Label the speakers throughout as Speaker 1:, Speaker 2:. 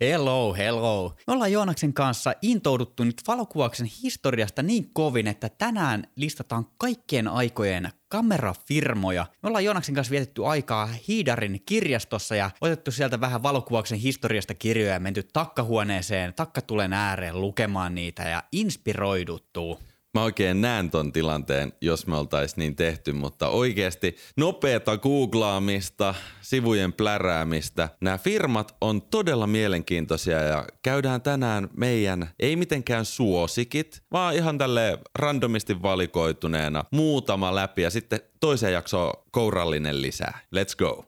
Speaker 1: Hello, hello. Me ollaan Joonaksen kanssa intouduttu nyt valokuvauksen historiasta niin kovin, että tänään listataan kaikkien aikojen kamerafirmoja. Me ollaan Joonaksen kanssa vietetty aikaa Hiidarin kirjastossa ja otettu sieltä vähän valokuvauksen historiasta kirjoja ja menty takkahuoneeseen, takkatulen ääreen lukemaan niitä ja inspiroiduttu.
Speaker 2: Mä oikein näen ton tilanteen, jos me oltais niin tehty, mutta oikeasti nopeata googlaamista, sivujen pläräämistä. Nämä firmat on todella mielenkiintoisia ja käydään tänään meidän, ei mitenkään suosikit, vaan ihan tälle randomisti valikoituneena muutama läpi ja sitten toiseen jaksoon kourallinen lisää. Let's go!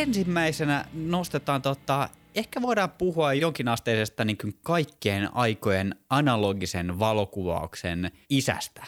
Speaker 1: Ensimmäisenä nostetaan tota, ehkä voidaan puhua jonkinasteisesta niin kuin kaikkien aikojen analogisen valokuvauksen isästä.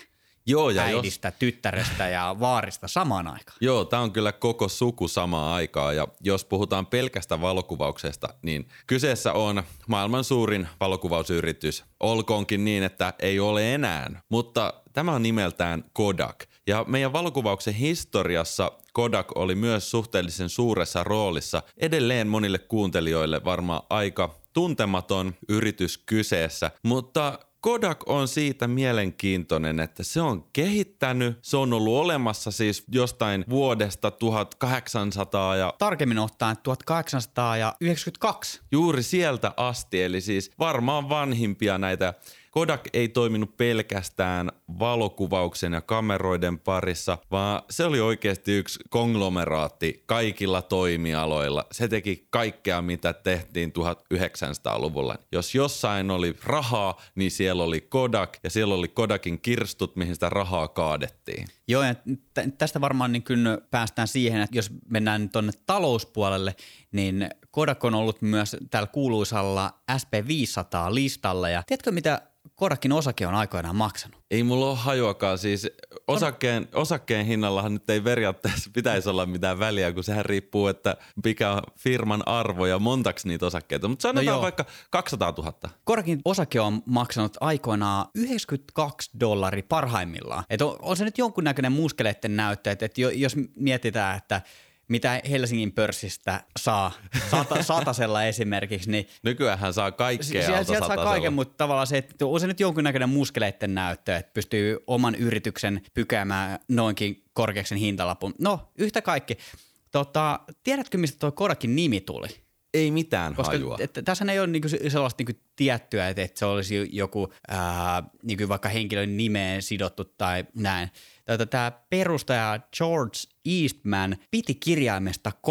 Speaker 2: Joo, ja
Speaker 1: äidistä, jos... tyttärestä ja vaarista samaan aikaan.
Speaker 2: Joo, tämä on kyllä koko suku samaan aikaan ja jos puhutaan pelkästä valokuvauksesta, niin kyseessä on maailman suurin valokuvausyritys. Olkoonkin niin, että ei ole enää, mutta tämä on nimeltään Kodak. Ja meidän valokuvauksen historiassa Kodak oli myös suhteellisen suuressa roolissa. Edelleen monille kuuntelijoille varmaan aika tuntematon yritys kyseessä, mutta Kodak on siitä mielenkiintoinen, että se on kehittänyt, se on ollut olemassa siis jostain vuodesta 1800 ja...
Speaker 1: Tarkemmin ottaen 1892.
Speaker 2: Juuri sieltä asti, eli siis varmaan vanhimpia näitä Kodak ei toiminut pelkästään valokuvauksen ja kameroiden parissa, vaan se oli oikeasti yksi konglomeraatti kaikilla toimialoilla. Se teki kaikkea, mitä tehtiin 1900-luvulla. Jos jossain oli rahaa, niin siellä oli Kodak ja siellä oli Kodakin kirstut, mihin sitä rahaa kaadettiin.
Speaker 1: Joo, ja tästä varmaan niin kyllä päästään siihen, että jos mennään tuonne talouspuolelle, niin Kodak on ollut myös täällä kuuluisalla SP500-listalla. Ja tiedätkö, mitä Kodakin osake on aikoinaan maksanut.
Speaker 2: Ei mulla ole hajuakaan. Siis osakkeen, osakkeen hinnallahan nyt ei periaatteessa pitäisi olla mitään väliä, kun sehän riippuu, että mikä on firman arvo ja montaks niitä osakkeita. Mutta sanotaan no vaikka 200 000.
Speaker 1: Kodakin osake on maksanut aikoinaan 92 dollari parhaimmillaan. Et on, on se nyt jonkunnäköinen muskeleiden näyttö, että, että jos mietitään, että – mitä Helsingin pörssistä saa sata, satasella esimerkiksi. Niin
Speaker 2: Nykyään saa kaikkea sieltä, sieltä
Speaker 1: saa kaiken, mutta tavallaan se, että on se nyt jonkinnäköinen muskeleiden näyttö, että pystyy oman yrityksen pykäämään noinkin korkeaksi hintalapun. No, yhtä kaikki. Tota, tiedätkö, mistä tuo Kodakin nimi tuli?
Speaker 2: Ei mitään
Speaker 1: Koska
Speaker 2: hajua.
Speaker 1: Että, tässä ei ole niinku sellaista niinku tiettyä, että, että se olisi joku ää, niinku vaikka henkilön nimeen sidottu tai näin. Tämä perustaja George Eastman piti kirjaimesta K.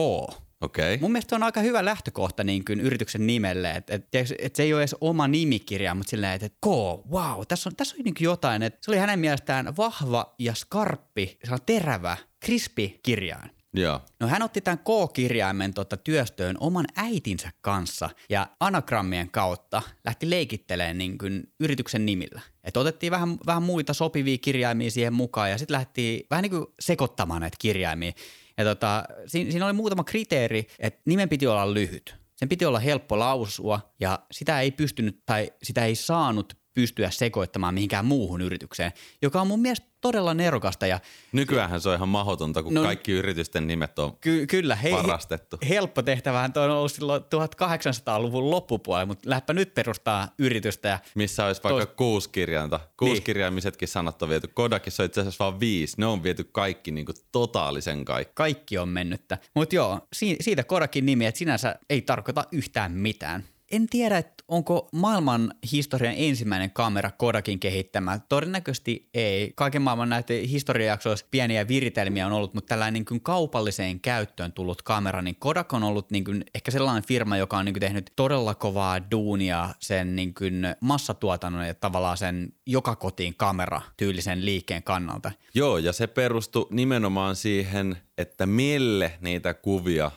Speaker 2: Okay.
Speaker 1: Mun mielestä on aika hyvä lähtökohta niin kuin yrityksen nimelle, että et, et se ei ole edes oma nimikirja, mutta silleen, että et, K, wow, tässä on, tässä on niin jotain, että se oli hänen mielestään vahva ja skarppi, se on terävä, krispi kirjain.
Speaker 2: Joo.
Speaker 1: No hän otti tämän K-kirjaimen tota työstöön oman äitinsä kanssa ja anagrammien kautta lähti leikittelemään niin kuin yrityksen nimillä. Et otettiin vähän, vähän muita sopivia kirjaimia siihen mukaan ja sitten lähti vähän niin kuin sekoittamaan näitä kirjaimia. Ja tota, siinä, siinä oli muutama kriteeri, että nimen piti olla lyhyt. Sen piti olla helppo lausua ja sitä ei pystynyt tai sitä ei saanut pystyä sekoittamaan mihinkään muuhun yritykseen, joka on mun mielestä todella nerokasta. Ja,
Speaker 2: Nykyään se on ihan mahdotonta, kun no, kaikki yritysten nimet on ky- kyllä, hei, varastettu.
Speaker 1: Helppo tehtävähän tuo on ollut silloin 1800-luvun loppupuolella, mutta lähdepä nyt perustaa yritystä. Ja
Speaker 2: Missä olisi vaikka tois... kuusi kirjainta. Kuusikirjaimisetkin niin. sanat on viety. Kodakissa on itse asiassa vain viisi. Ne on viety kaikki niin kuin totaalisen kaikki.
Speaker 1: Kaikki on mennyttä. Mutta joo, siitä Kodakin nimi, että sinänsä ei tarkoita yhtään mitään. En tiedä, että onko maailman historian ensimmäinen kamera Kodakin kehittämä. Todennäköisesti ei. Kaiken maailman näitä historiajaksoissa pieniä viritelmiä on ollut, mutta tällainen niin kuin kaupalliseen käyttöön tullut kamera, niin Kodak on ollut niin kuin ehkä sellainen firma, joka on niin kuin tehnyt todella kovaa duunia sen niin kuin massatuotannon ja tavallaan sen joka kotiin kamera tyylisen liikkeen kannalta.
Speaker 2: Joo, ja se perustui nimenomaan siihen, että mille niitä kuvia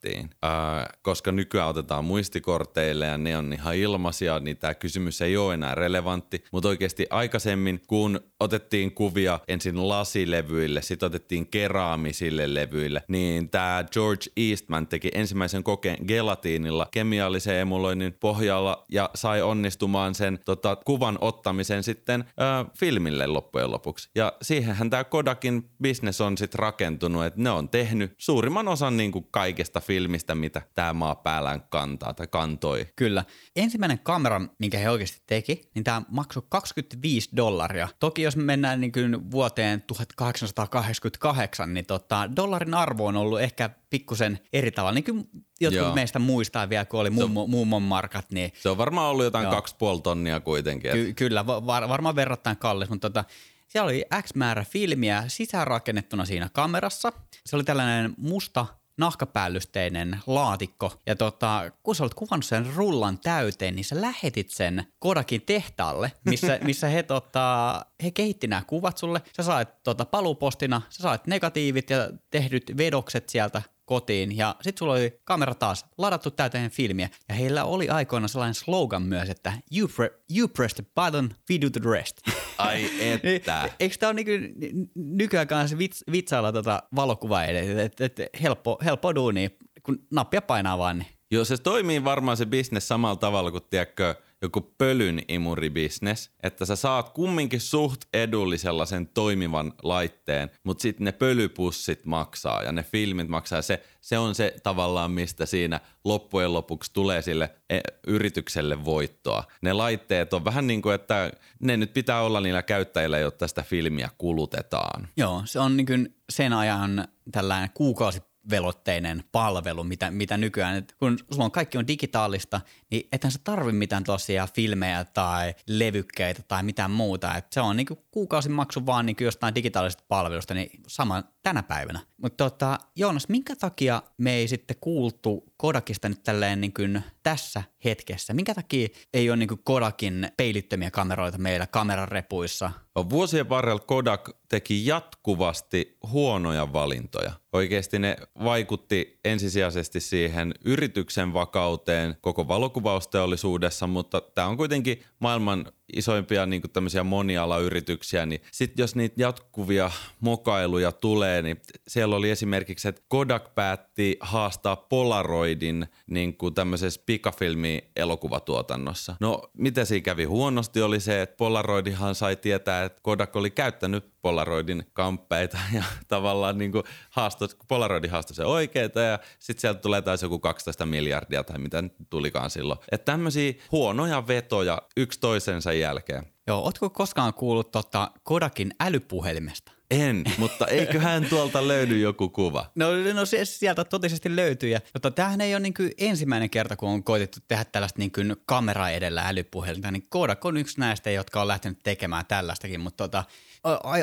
Speaker 2: otettiin. Ää, koska nykyään otetaan muistikorteille ja ne on ihan ilmaisia, niin tämä kysymys ei ole enää relevantti. Mutta oikeasti aikaisemmin, kun otettiin kuvia ensin lasilevyille, sitten otettiin keraamisille levyille, niin tämä George Eastman teki ensimmäisen kokeen gelatiinilla kemiallisen emuloinnin pohjalla ja sai onnistumaan sen tota, kuvan ottamisen sitten ää, filmille loppujen lopuksi. Ja siihenhän tämä Kodakin business on sitten rakentunut, että ne on tehnyt suurimman osan niin kuin kaikesta filmistä, mitä tämä maa päällään kantaa tai kantoi.
Speaker 1: Kyllä. Ensimmäinen kamera, minkä he oikeasti teki, niin tämä maksoi 25 dollaria. Toki jos mennään niin kuin vuoteen 1888, niin tota, dollarin arvo on ollut ehkä pikkusen eri tavalla. Niin kuin jotkut Joo. meistä muistaa vielä, kun oli mummo, mummon markat. Niin,
Speaker 2: se on varmaan ollut jotain Joo. kaksi puoli tonnia kuitenkin.
Speaker 1: Ky- kyllä, var- varmaan verrattain kallis, mutta tota, siellä oli X määrä filmiä sisäänrakennettuna siinä kamerassa. Se oli tällainen musta nahkapäällysteinen laatikko. Ja tota, kun sä olet kuvannut sen rullan täyteen, niin sä lähetit sen Kodakin tehtaalle, missä, missä he, tota, he kehitti nämä kuvat sulle. Sä sait tota, palupostina, sä sait negatiivit ja tehdyt vedokset sieltä kotiin ja sitten sulla oli kamera taas ladattu täyteen filmiä ja heillä oli aikoina sellainen slogan myös, että you, pre- you press the button, we do the rest.
Speaker 2: Ai että.
Speaker 1: Eikö tämä ole niinku nykyään kanssa vits, vitsailla tota valokuvaa että et, et, et, helppo, helppo duuni, kun nappia painaa vaan. Niin.
Speaker 2: Joo, se toimii varmaan se bisnes samalla tavalla kuin, tiedätkö, joku pölyn imuribisnes, että sä saat kumminkin suht edullisella sen toimivan laitteen, mutta sitten ne pölypussit maksaa ja ne filmit maksaa se, se on se tavallaan, mistä siinä loppujen lopuksi tulee sille e, yritykselle voittoa. Ne laitteet on vähän niin kuin, että ne nyt pitää olla niillä käyttäjillä, jotta sitä filmiä kulutetaan.
Speaker 1: Joo, se on niin kuin sen ajan tällainen kuukausi velotteinen palvelu, mitä, mitä nykyään, että kun sulla on kaikki on digitaalista, niin ethän sä tarvi mitään tosiaan filmejä tai levykkeitä tai mitään muuta. Et se on niinku kuukausimaksu vaan niinku jostain digitaalisesta palvelusta, niin sama tänä päivänä. Mutta tota, Joonas, minkä takia me ei sitten kuultu Kodakista nyt tälleen niin kuin tässä hetkessä? Minkä takia ei ole niin kuin Kodakin peilittömiä kameroita meillä kamerarepuissa?
Speaker 2: Vuosien varrella Kodak teki jatkuvasti huonoja valintoja. Oikeasti ne vaikutti ensisijaisesti siihen yrityksen vakauteen koko valokuvausteollisuudessa, mutta tämä on kuitenkin maailman isoimpia niin kuin tämmöisiä monialayrityksiä, niin sitten jos niitä jatkuvia mokailuja tulee, niin siellä oli esimerkiksi, että Kodak päätti haastaa Polaroidin niin kuin tämmöisessä pikafilmi-elokuvatuotannossa. No, mitä siinä kävi huonosti oli se, että Polaroidihan sai tietää, että Kodak oli käyttänyt Polaroidin kamppeita ja tavallaan niin kuin haastoi, Polaroidin haastoi se oikeita ja sitten sieltä tulee taas joku 12 miljardia tai mitä tulikaan silloin. Että tämmöisiä huonoja vetoja yksi toisensa jälkeen.
Speaker 1: Joo, ootko koskaan kuullut tota Kodakin älypuhelimesta?
Speaker 2: En, mutta eiköhän tuolta löydy joku kuva.
Speaker 1: No, no se sieltä totisesti löytyy. Ja, mutta tämähän ei ole niin kuin ensimmäinen kerta, kun on koitettu tehdä tällaista niin kuin kamera edellä älypuhelinta. Niin Kodak on yksi näistä, jotka on lähtenyt tekemään tällaistakin, mutta tota,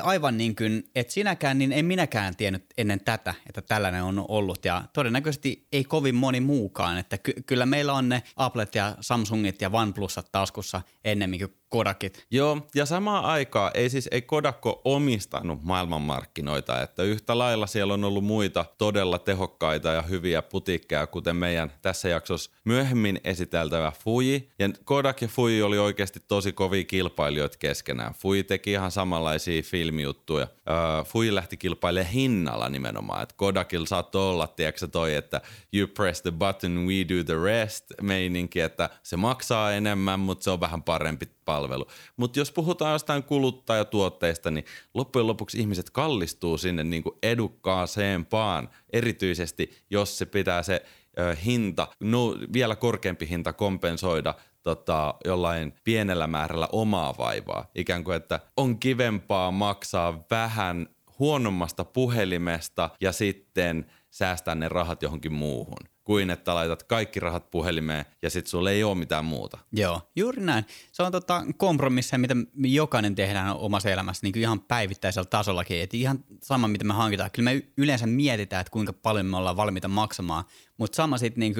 Speaker 1: aivan niin kuin, että sinäkään, niin en minäkään tiennyt ennen tätä, että tällainen on ollut. Ja todennäköisesti ei kovin moni muukaan, että ky- kyllä meillä on ne Applet ja Samsungit ja OnePlusat taskussa ennemmin kuin Kodakit.
Speaker 2: Joo, ja samaan aikaan ei siis ei Kodakko omistanut maailmanmarkkinoita, että yhtä lailla siellä on ollut muita todella tehokkaita ja hyviä putiikkeja, kuten meidän tässä jaksossa myöhemmin esiteltävä Fuji. Ja Kodak ja Fuji oli oikeasti tosi kovia kilpailijoita keskenään. Fuji teki ihan samanlaisia filmijuttuja. Uh, Fuji lähti kilpailemaan hinnalla nimenomaan, että Kodakilla saattoi olla, tiedätkö toi, että you press the button, we do the rest meininki, että se maksaa enemmän, mutta se on vähän parempi palvelu. Mutta jos puhutaan jostain kuluttajatuotteista, niin loppujen lopuksi ihmiset kallistuu sinne niin kuin edukkaaseenpaan, erityisesti jos se pitää se hinta, no, vielä korkeampi hinta kompensoida tota, jollain pienellä määrällä omaa vaivaa. Ikään kuin, että on kivempaa maksaa vähän huonommasta puhelimesta ja sitten säästää ne rahat johonkin muuhun kuin että laitat kaikki rahat puhelimeen ja sitten sulla ei ole mitään muuta.
Speaker 1: Joo, juuri näin. Se on tota kompromisseja, mitä me jokainen tehdään omassa elämässä niin kuin ihan päivittäisellä tasollakin. Et ihan sama, mitä me hankitaan. Kyllä me yleensä mietitään, että kuinka paljon me ollaan valmiita maksamaan, mutta sama sitten niin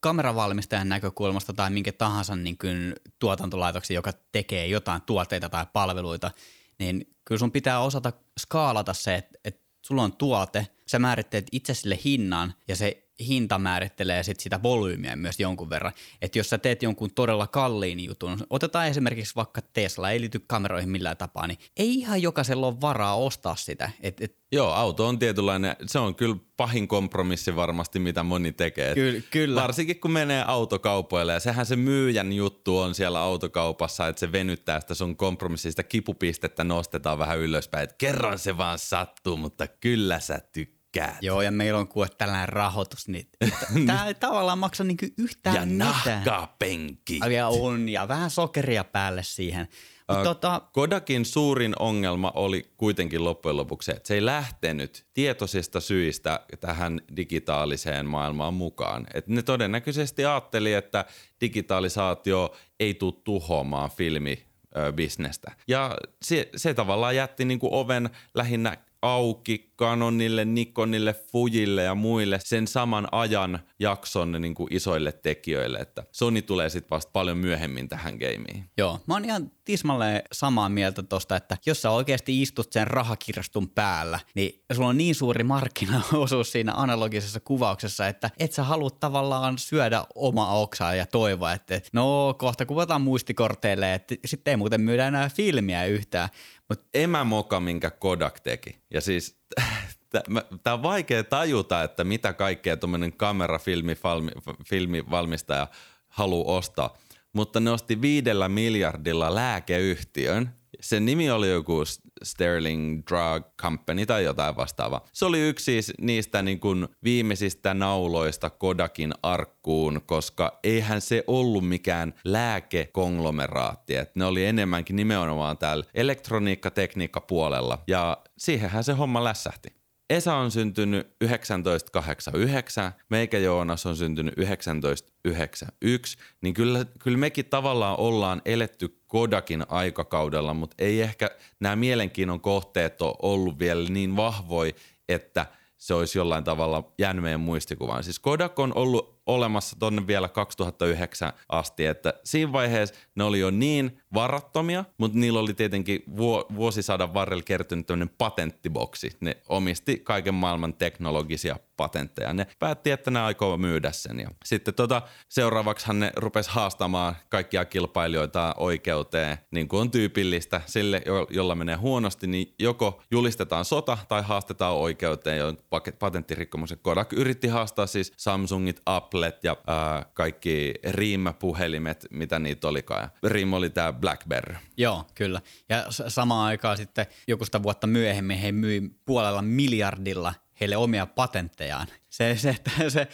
Speaker 1: kameravalmistajan näkökulmasta tai minkä tahansa niin kuin tuotantolaitoksen, joka tekee jotain tuotteita tai palveluita, niin kyllä sun pitää osata skaalata se, että, että sulla on tuote, sä määrittelet itse sille hinnan ja se hinta määrittelee sit sitä volyymiä myös jonkun verran. Että jos sä teet jonkun todella kalliin jutun, otetaan esimerkiksi vaikka Tesla, ei liity kameroihin millään tapaa, niin ei ihan jokaisella ole varaa ostaa sitä. Et, et
Speaker 2: Joo, auto on tietynlainen, se on kyllä pahin kompromissi varmasti, mitä moni tekee.
Speaker 1: Ky- kyllä.
Speaker 2: Varsinkin kun menee autokaupoille ja sehän se myyjän juttu on siellä autokaupassa, että se venyttää sitä sun kompromissista kipupistettä nostetaan vähän ylöspäin, että kerran se vaan sattuu, mutta kyllä sä tykkäät.
Speaker 1: Joo, ja meillä on kuule tällainen rahoitus, niin tämä ei tavallaan maksa niinku yhtään
Speaker 2: ja
Speaker 1: mitään.
Speaker 2: nahkapenkki.
Speaker 1: Ja on, ja vähän sokeria päälle siihen. Mut tota,
Speaker 2: Kodakin suurin ongelma oli kuitenkin loppujen lopuksi että se ei lähtenyt tietoisista syistä tähän digitaaliseen maailmaan mukaan. Et ne todennäköisesti ajatteli, että digitalisaatio ei tule tuhoamaan filmi bisnestä. Ja se, se tavallaan jätti niinku oven lähinnä auki Canonille, Nikonille, Fujille ja muille sen saman ajan jakson niin kuin isoille tekijöille, että Sony tulee sitten vasta paljon myöhemmin tähän gameen.
Speaker 1: Joo, mä oon ihan tismalleen samaa mieltä tosta, että jos sä oikeasti istut sen rahakirstun päällä, niin sulla on niin suuri markkinaosuus siinä analogisessa kuvauksessa, että et sä halua tavallaan syödä oma oksaa ja toivoa, että no kohta kuvataan muistikorteille, että sitten ei muuten myydä enää filmiä yhtään. Mut
Speaker 2: Emämoka, minkä Kodak teki. Ja siis tämä on vaikea tajuta, että mitä kaikkea tuommoinen kamerafilmivalmistaja haluaa ostaa. Mutta ne osti viidellä miljardilla lääkeyhtiön. Sen nimi oli joku Sterling Drug Company tai jotain vastaavaa. Se oli yksi siis niistä niin kuin viimeisistä nauloista Kodakin arkkuun, koska eihän se ollut mikään lääkekonglomeraatti. Et ne oli enemmänkin nimenomaan täällä elektroniikka-tekniikka puolella. Ja siihenhän se homma lässähti. Esa on syntynyt 1989, meikä Joonas on syntynyt 1991, niin kyllä, kyllä mekin tavallaan ollaan eletty Kodakin aikakaudella, mutta ei ehkä nämä mielenkiinnon kohteet ole ollut vielä niin vahvoi, että se olisi jollain tavalla jäänyt meidän muistikuvaan. Siis Kodak on ollut olemassa tonne vielä 2009 asti, että siinä vaiheessa ne oli jo niin varattomia, mutta niillä oli tietenkin vuosisadan varrella kertynyt tämmöinen patenttiboksi. Ne omisti kaiken maailman teknologisia patentteja. Ne päätti, että ne aikoo myydä sen. Ja sitten tota, seuraavaksihan ne rupes haastamaan kaikkia kilpailijoita oikeuteen, niin kuin on tyypillistä sille, jolla menee huonosti, niin joko julistetaan sota tai haastetaan oikeuteen, jo patenttirikkomuksen Kodak yritti haastaa siis Samsungit, Applet ja ää, kaikki Riimä-puhelimet, mitä niitä olikaan. Riim oli tämä BlackBerry.
Speaker 1: Joo, kyllä. Ja samaan aikaan sitten joku sitä vuotta myöhemmin he myi puolella miljardilla heille omia patenttejaan. Se, se, se,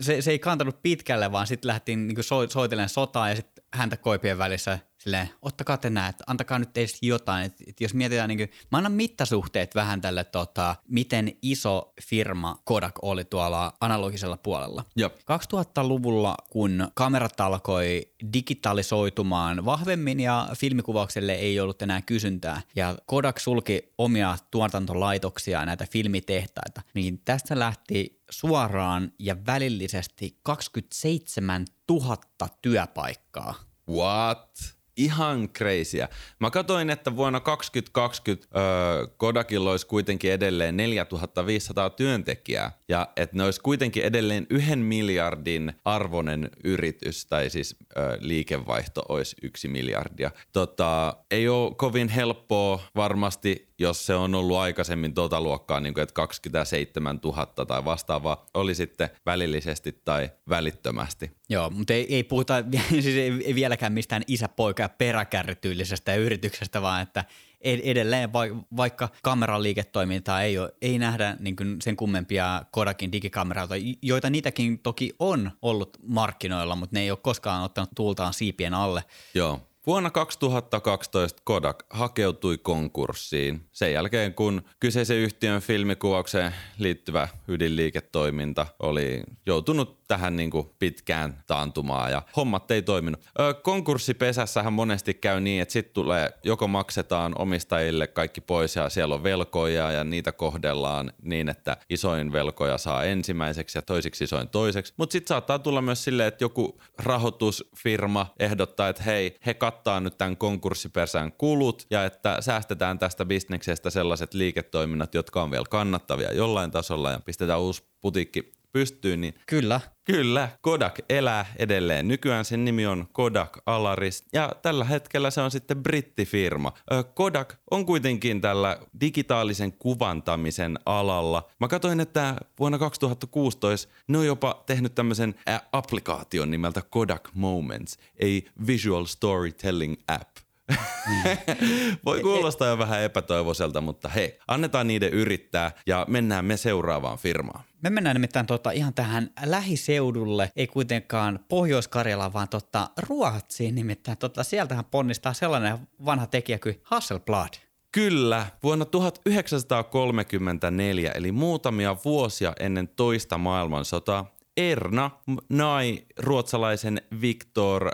Speaker 1: se, se ei kantanut pitkälle, vaan sitten lähdettiin niin so, soitellen sotaa ja sitten häntä koipien välissä silleen, ottakaa te näet, antakaa nyt teistä jotain. Et, et jos mietitään, niin kuin, mä annan mittasuhteet vähän tälle, tota, miten iso firma Kodak oli tuolla analogisella puolella.
Speaker 2: Jop.
Speaker 1: 2000-luvulla, kun kamerat alkoi digitalisoitumaan vahvemmin ja filmikuvaukselle ei ollut enää kysyntää, ja Kodak sulki omia tuotantolaitoksia, näitä filmitehtaita, niin tästä lähti suoraan ja välillisesti 27 000 työpaikkaa.
Speaker 2: What? Ihan kreisiä. Mä katsoin, että vuonna 2020 öö, Kodakilla olisi kuitenkin edelleen 4500 työntekijää ja että ne olisi kuitenkin edelleen yhden miljardin arvonen yritys tai siis öö, liikevaihto olisi yksi miljardia. Tota, ei ole kovin helppoa varmasti jos se on ollut aikaisemmin tuota luokkaa, niin kuin, että 27 000 tai vastaavaa, oli sitten välillisesti tai välittömästi.
Speaker 1: Joo, mutta ei, ei puhuta siis ei, ei vieläkään mistään isä-poika- ja peräkärrytyylisestä yrityksestä, vaan että edelleen vaikka kameran liiketoimintaa ei, ole, ei nähdä niin kuin sen kummempia Kodakin digikameroita, joita niitäkin toki on ollut markkinoilla, mutta ne ei ole koskaan ottanut tuultaan siipien alle.
Speaker 2: Joo. Vuonna 2012 Kodak hakeutui konkurssiin sen jälkeen, kun kyseisen yhtiön filmikuvaukseen liittyvä ydinliiketoiminta oli joutunut tähän niin kuin pitkään taantumaan ja hommat ei toiminut. Ö, konkurssipesässähän monesti käy niin, että sitten tulee, joko maksetaan omistajille kaikki pois ja siellä on velkoja ja niitä kohdellaan niin, että isoin velkoja saa ensimmäiseksi ja toisiksi isoin toiseksi. Mutta sitten saattaa tulla myös silleen, että joku rahoitusfirma ehdottaa, että hei, he kattaa nyt tämän konkurssipesän kulut ja että säästetään tästä bisneksestä sellaiset liiketoiminnat, jotka on vielä kannattavia jollain tasolla ja pistetään uusi putiikki pystyyn, niin
Speaker 1: Kyllä.
Speaker 2: Kyllä, Kodak elää edelleen. Nykyään sen nimi on Kodak Alaris ja tällä hetkellä se on sitten brittifirma. Kodak on kuitenkin tällä digitaalisen kuvantamisen alalla. Mä katsoin, että vuonna 2016 ne on jopa tehnyt tämmöisen applikaation nimeltä Kodak Moments, a visual storytelling app. Voi kuulostaa jo vähän epätoivoiselta, mutta hei, annetaan niiden yrittää ja mennään me seuraavaan firmaan.
Speaker 1: Me mennään nimittäin tota, ihan tähän lähiseudulle, ei kuitenkaan Pohjois-Karjalaan, vaan tota, Ruotsiin nimittäin. Tota, sieltähän ponnistaa sellainen vanha tekijä kuin Hasselblad.
Speaker 2: Kyllä, vuonna 1934, eli muutamia vuosia ennen toista maailmansotaa, Erna nai ruotsalaisen Viktor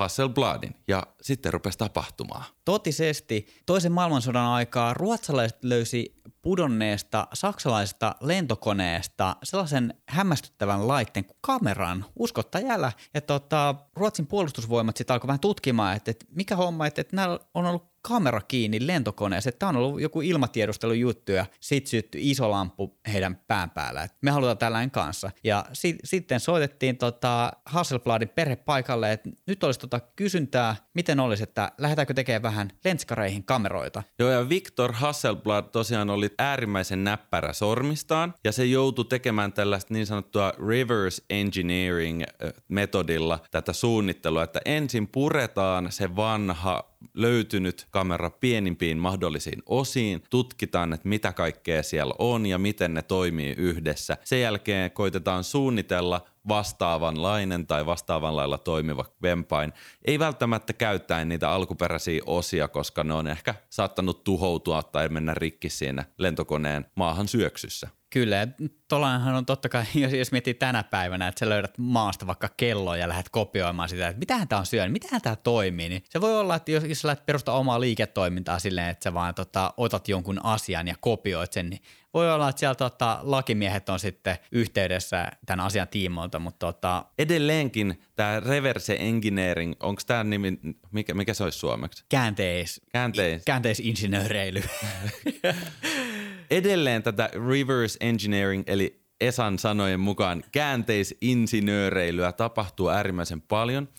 Speaker 2: Hasselbladin ja sitten rupesi tapahtumaan.
Speaker 1: Totisesti toisen maailmansodan aikaa ruotsalaiset löysi pudonneesta saksalaisesta lentokoneesta sellaisen hämmästyttävän laitteen kuin kameran uskottajalla. Ja tota, Ruotsin puolustusvoimat sitten alkoi vähän tutkimaan, että, että mikä homma, että, että nämä on ollut kamera kiinni lentokoneessa. Tämä on ollut joku ilmatiedustelujuttu ja sitten syttyi iso lamppu heidän pään päällä. Et me halutaan tällainen kanssa. Ja si- sitten soitettiin tota Hasselbladin perhepaikalle, että nyt olisi tota kysyntää, miten olisi, että lähdetäänkö tekemään vähän lenskareihin kameroita.
Speaker 2: Joo ja Victor Hasselblad tosiaan oli äärimmäisen näppärä sormistaan ja se joutui tekemään tällaista niin sanottua reverse engineering metodilla tätä suunnittelua, että ensin puretaan se vanha löytynyt kamera pienimpiin mahdollisiin osiin, tutkitaan, että mitä kaikkea siellä on ja miten ne toimii yhdessä. Sen jälkeen koitetaan suunnitella vastaavanlainen tai vastaavan lailla toimiva vempain. Ei välttämättä käyttäen niitä alkuperäisiä osia, koska ne on ehkä saattanut tuhoutua tai mennä rikki siinä lentokoneen maahan syöksyssä.
Speaker 1: Kyllä, ja tuollainenhan on totta kai, jos, jos miettii tänä päivänä, että sä löydät maasta vaikka kelloa ja lähdet kopioimaan sitä, että mitähän tämä on syönyt, mitähän tämä toimii, niin se voi olla, että jos, jos sä lähdet perustaa omaa liiketoimintaa silleen, että sä vaan tota, otat jonkun asian ja kopioit sen, niin voi olla, että siellä tota, lakimiehet on sitten yhteydessä tämän asian tiimoilta, mutta tota...
Speaker 2: Edelleenkin tämä reverse engineering, onko tämä nimi, mikä, mikä se olisi suomeksi?
Speaker 1: Käänteis.
Speaker 2: Käänteis.
Speaker 1: Käänteisinsinööreily.
Speaker 2: Edelleen tätä reverse engineering, eli Esan sanojen mukaan käänteisinsinööreilyä tapahtuu äärimmäisen paljon –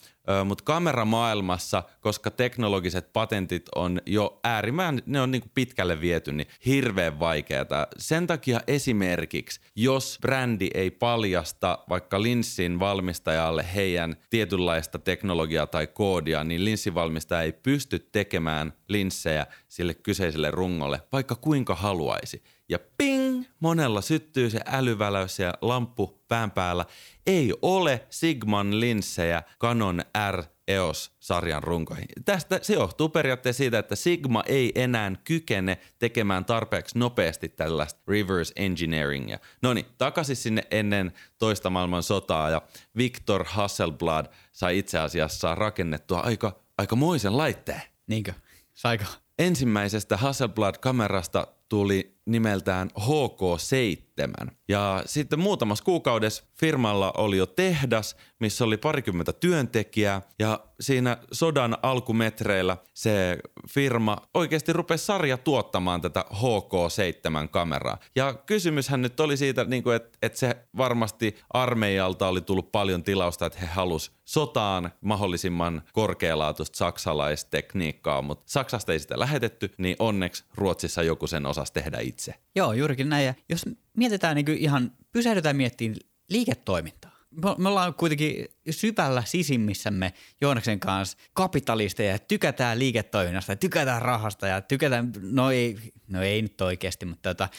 Speaker 2: mutta kameramaailmassa, koska teknologiset patentit on jo äärimmäisen, ne on niin pitkälle viety, niin hirveän vaikeata. Sen takia esimerkiksi, jos brändi ei paljasta vaikka linssin valmistajalle heidän tietynlaista teknologiaa tai koodia, niin linssivalmistaja ei pysty tekemään linssejä sille kyseiselle rungolle, vaikka kuinka haluaisi. Ja ping, monella syttyy se älyväläys ja lamppu pään päällä. Ei ole Sigman linssejä Canon R EOS-sarjan runkoihin. Tästä se johtuu periaatteessa siitä, että Sigma ei enää kykene tekemään tarpeeksi nopeasti tällaista reverse engineeringia. No niin, takaisin sinne ennen toista maailman sotaa ja Victor Hasselblad sai itse asiassa rakennettua aika, aika moisen laitteen.
Speaker 1: Niinkö? Saiko?
Speaker 2: Ensimmäisestä Hasselblad-kamerasta tuli nimeltään HK7. Ja sitten muutamassa kuukaudessa firmalla oli jo tehdas, missä oli parikymmentä työntekijää ja siinä sodan alkumetreillä se firma oikeasti rupesi sarja tuottamaan tätä HK7-kameraa. Ja kysymyshän nyt oli siitä, niin että, että se varmasti armeijalta oli tullut paljon tilausta, että he halus sotaan mahdollisimman korkealaatuista saksalaistekniikkaa, mutta Saksasta ei sitä lähetetty, niin onneksi Ruotsissa joku sen osasi tehdä itse.
Speaker 1: Joo, juurikin näin. Ja jos mietitään niin ihan, pysähdytään miettimään liiketoimintaa. Me ollaan kuitenkin syvällä sisimmissämme Joonaksen kanssa kapitalisteja ja tykätään liiketoiminnasta ja tykätään rahasta ja tykätään, no ei, no ei nyt oikeasti, mutta tota,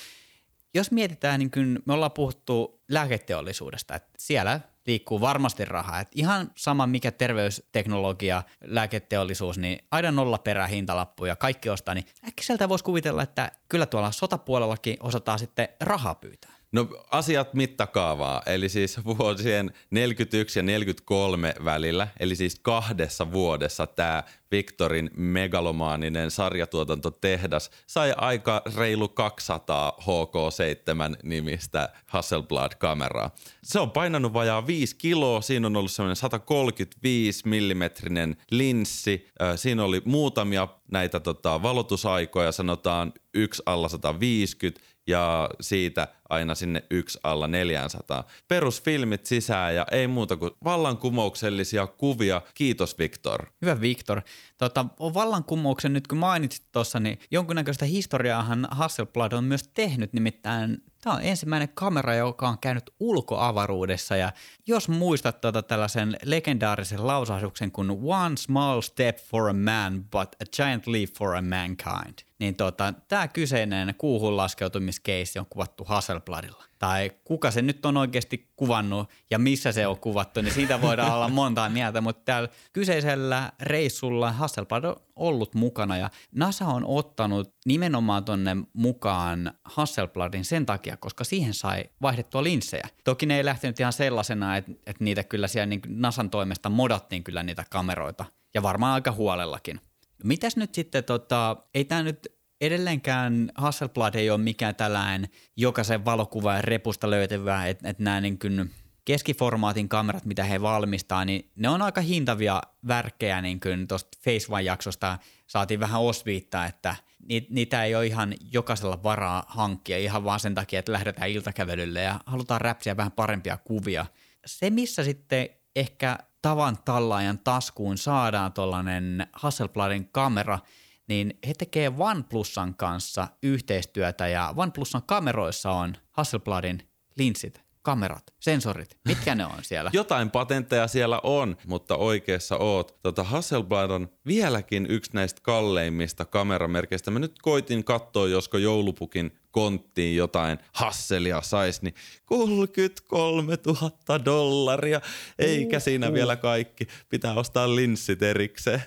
Speaker 1: jos mietitään, niin kuin me ollaan puhuttu lääketeollisuudesta, että siellä liikkuu varmasti rahaa. Et ihan sama mikä terveysteknologia, lääketeollisuus, niin aina nolla perää hintalappu ja kaikki ostaa, niin äkkiseltä voisi kuvitella, että kyllä tuolla sotapuolellakin osataan sitten rahaa pyytää.
Speaker 2: No asiat mittakaavaa, eli siis vuosien 41 ja 43 välillä, eli siis kahdessa vuodessa tämä Victorin megalomaaninen sarjatuotantotehdas sai aika reilu 200 HK7-nimistä Hasselblad-kameraa. Se on painanut vajaa 5 kiloa, siinä on ollut semmoinen 135 millimetrinen linssi, siinä oli muutamia näitä tota, valotusaikoja, sanotaan yksi alla 150 ja siitä aina sinne yksi alla 400. Perusfilmit sisään ja ei muuta kuin vallankumouksellisia kuvia. Kiitos Victor.
Speaker 1: Hyvä Victor. Tota, vallankumouksen nyt kun mainitsit tuossa, niin jonkunnäköistä historiaahan Hasselblad on myös tehnyt, nimittäin Tämä on ensimmäinen kamera, joka on käynyt ulkoavaruudessa ja jos muistat tuota tällaisen legendaarisen lausahduksen kuin One small step for a man but a giant leap for a mankind, niin tota, tämä kyseinen kuuhun laskeutumiskeissi on kuvattu Hasselbladilla tai kuka se nyt on oikeasti kuvannut ja missä se on kuvattu, niin siitä voidaan olla montaa mieltä, mutta täällä kyseisellä reissulla Hasselblad on ollut mukana ja NASA on ottanut nimenomaan tonne mukaan Hasselbladin sen takia, koska siihen sai vaihdettua linssejä. Toki ne ei lähtenyt ihan sellaisena, että, että niitä kyllä siellä niin NASAn toimesta modattiin kyllä niitä kameroita ja varmaan aika huolellakin. Mitäs nyt sitten, tota, ei tämä nyt edelleenkään Hasselblad ei ole mikään tällainen jokaisen valokuvan repusta löytyvää, että et nämä niin kuin keskiformaatin kamerat, mitä he valmistaa, niin ne on aika hintavia värkkejä, niin kuin tuosta Face One-jaksosta saatiin vähän osviittaa, että niitä ei ole ihan jokaisella varaa hankkia ihan vaan sen takia, että lähdetään iltakävelylle ja halutaan räpsiä vähän parempia kuvia. Se, missä sitten ehkä tavan tallaajan taskuun saadaan tuollainen Hasselbladin kamera – niin he tekee OnePlusan kanssa yhteistyötä ja OnePlusan kameroissa on Hasselbladin linssit, kamerat, sensorit, mitkä ne on siellä?
Speaker 2: Jotain patentteja siellä on, mutta oikeassa oot. Tota Hasselblad on vieläkin yksi näistä kalleimmista kameramerkeistä. Mä nyt koitin katsoa, josko joulupukin konttiin jotain hasselia saisi, niin 33 000 dollaria, eikä siinä vielä kaikki. Pitää ostaa linssit erikseen.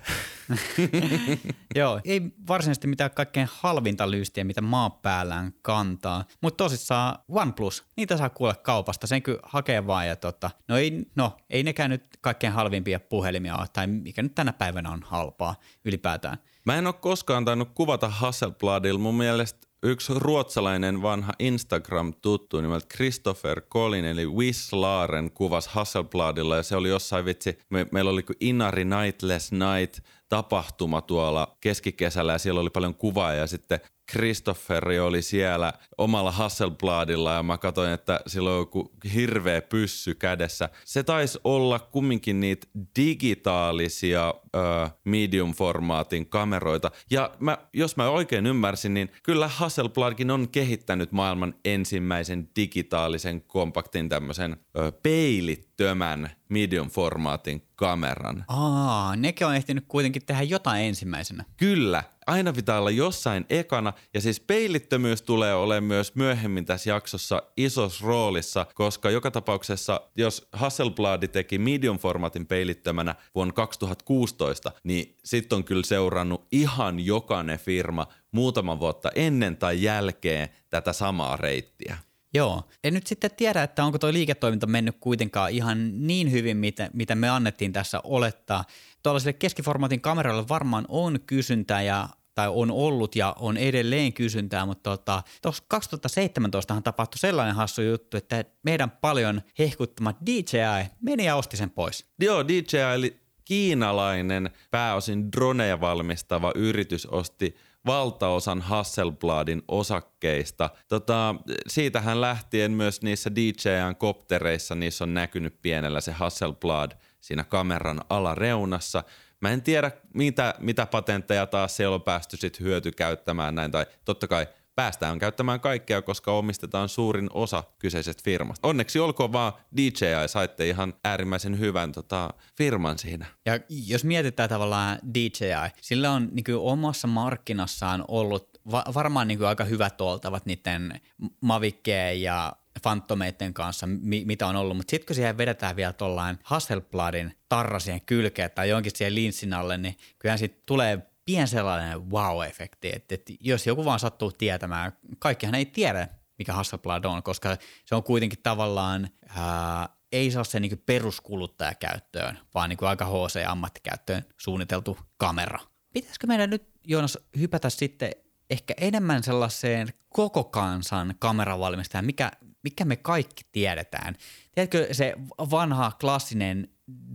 Speaker 1: Joo, ei varsinaisesti mitään kaikkein halvinta lystiä, mitä maa päällään kantaa. Mutta tosissaan OnePlus, niitä saa kuulla kaupasta, sen kyllä hakee vaan. Ja tota, no, ei, no, ei nekään nyt kaikkein halvimpia puhelimia ole, tai mikä nyt tänä päivänä on halpaa ylipäätään.
Speaker 2: Mä en ole koskaan tainnut kuvata Hasselbladilla. Mun mielestä yksi ruotsalainen vanha Instagram-tuttu nimeltä Christopher Colin eli Wisslaren kuvas Hasselbladilla ja se oli jossain vitsi, me, meillä oli kuin Inari Nightless Night tapahtuma tuolla keskikesällä ja siellä oli paljon kuvaa ja sitten Kristofferi oli siellä omalla Hasselbladilla ja mä katsoin, että sillä on joku hirveä pyssy kädessä. Se taisi olla kumminkin niitä digitaalisia ö, medium-formaatin kameroita. Ja mä, jos mä oikein ymmärsin, niin kyllä Hasselbladkin on kehittänyt maailman ensimmäisen digitaalisen kompaktin tämmöisen peilittömän medium-formaatin kameran.
Speaker 1: Aa, nekin on ehtinyt kuitenkin tehdä jotain ensimmäisenä.
Speaker 2: Kyllä, aina pitää olla jossain ekana. Ja siis peilittömyys tulee olemaan myös myöhemmin tässä jaksossa isossa roolissa, koska joka tapauksessa, jos Hasselblad teki medium-formaatin peilittömänä vuonna 2016, niin sitten on kyllä seurannut ihan jokainen firma muutaman vuotta ennen tai jälkeen tätä samaa reittiä.
Speaker 1: Joo. En nyt sitten tiedä, että onko tuo liiketoiminta mennyt kuitenkaan ihan niin hyvin, mitä, mitä me annettiin tässä olettaa. Tuollaisille keskiformaatin kameroille varmaan on kysyntää ja tai on ollut ja on edelleen kysyntää, mutta tota, 2017 tapahtui sellainen hassu juttu, että meidän paljon hehkuttama DJI meni ja osti sen pois.
Speaker 2: Joo, DJI eli kiinalainen pääosin droneja valmistava yritys osti valtaosan Hasselbladin osakkeista. Tota, siitähän lähtien myös niissä DJIn koptereissa niissä on näkynyt pienellä se Hasselblad siinä kameran alareunassa. Mä en tiedä, mitä, mitä patentteja taas siellä on päästy sit hyötykäyttämään näin, tai totta kai – päästään käyttämään kaikkea, koska omistetaan suurin osa kyseisestä firmasta. Onneksi olkoon vaan DJI, saitte ihan äärimmäisen hyvän tota, firman siinä.
Speaker 1: Ja jos mietitään tavallaan DJI, sillä on niin kuin, omassa markkinassaan ollut va- varmaan niin kuin, aika hyvät oltavat niiden Mavikkeen ja Phantomeiden kanssa, mi- mitä on ollut, mutta sitten kun siihen vedetään vielä tuollain Hasselbladin tarrasien kylkeen tai jonkin siihen linssin alle, niin kyllähän sitten tulee pien sellainen wow-efekti, että, että jos joku vaan sattuu tietämään, kaikkihan ei tiedä, mikä Hasselblad on, koska se on kuitenkin tavallaan ää, ei saa se niin peruskuluttajakäyttöön, vaan niin aika HC-ammattikäyttöön suunniteltu kamera. Pitäisikö meidän nyt, Joonas, hypätä sitten ehkä enemmän sellaiseen koko kansan kameravalmistajan, mikä, mikä me kaikki tiedetään. Tiedätkö se vanha klassinen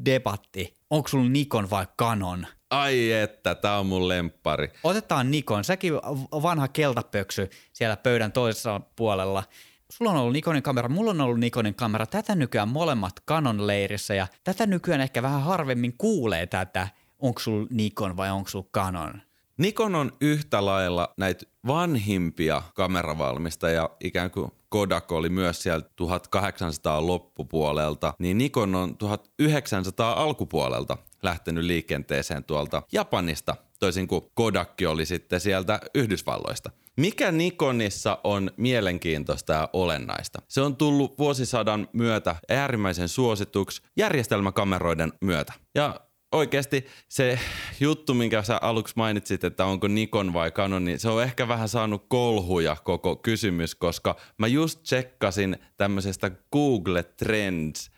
Speaker 1: debatti, onko sulla Nikon vai Canon?
Speaker 2: Ai että, tää on mun lemppari.
Speaker 1: Otetaan Nikon, säkin vanha keltapöksy siellä pöydän toisessa puolella. Sulla on ollut Nikonin kamera, mulla on ollut Nikonin kamera. Tätä nykyään molemmat Canon leirissä ja tätä nykyään ehkä vähän harvemmin kuulee tätä, onko sulla Nikon vai onko sulla Canon.
Speaker 2: Nikon on yhtä lailla näitä vanhimpia kameravalmistajia, ikään kuin Kodak oli myös sieltä 1800 loppupuolelta, niin Nikon on 1900 alkupuolelta lähtenyt liikenteeseen tuolta Japanista, toisin kuin Kodak oli sitten sieltä Yhdysvalloista. Mikä Nikonissa on mielenkiintoista ja olennaista? Se on tullut vuosisadan myötä äärimmäisen suosituksi järjestelmäkameroiden myötä. Ja oikeasti se juttu, minkä sä aluksi mainitsit, että onko Nikon vai Canon, niin se on ehkä vähän saanut kolhuja koko kysymys, koska mä just tsekkasin tämmöisestä Google Trends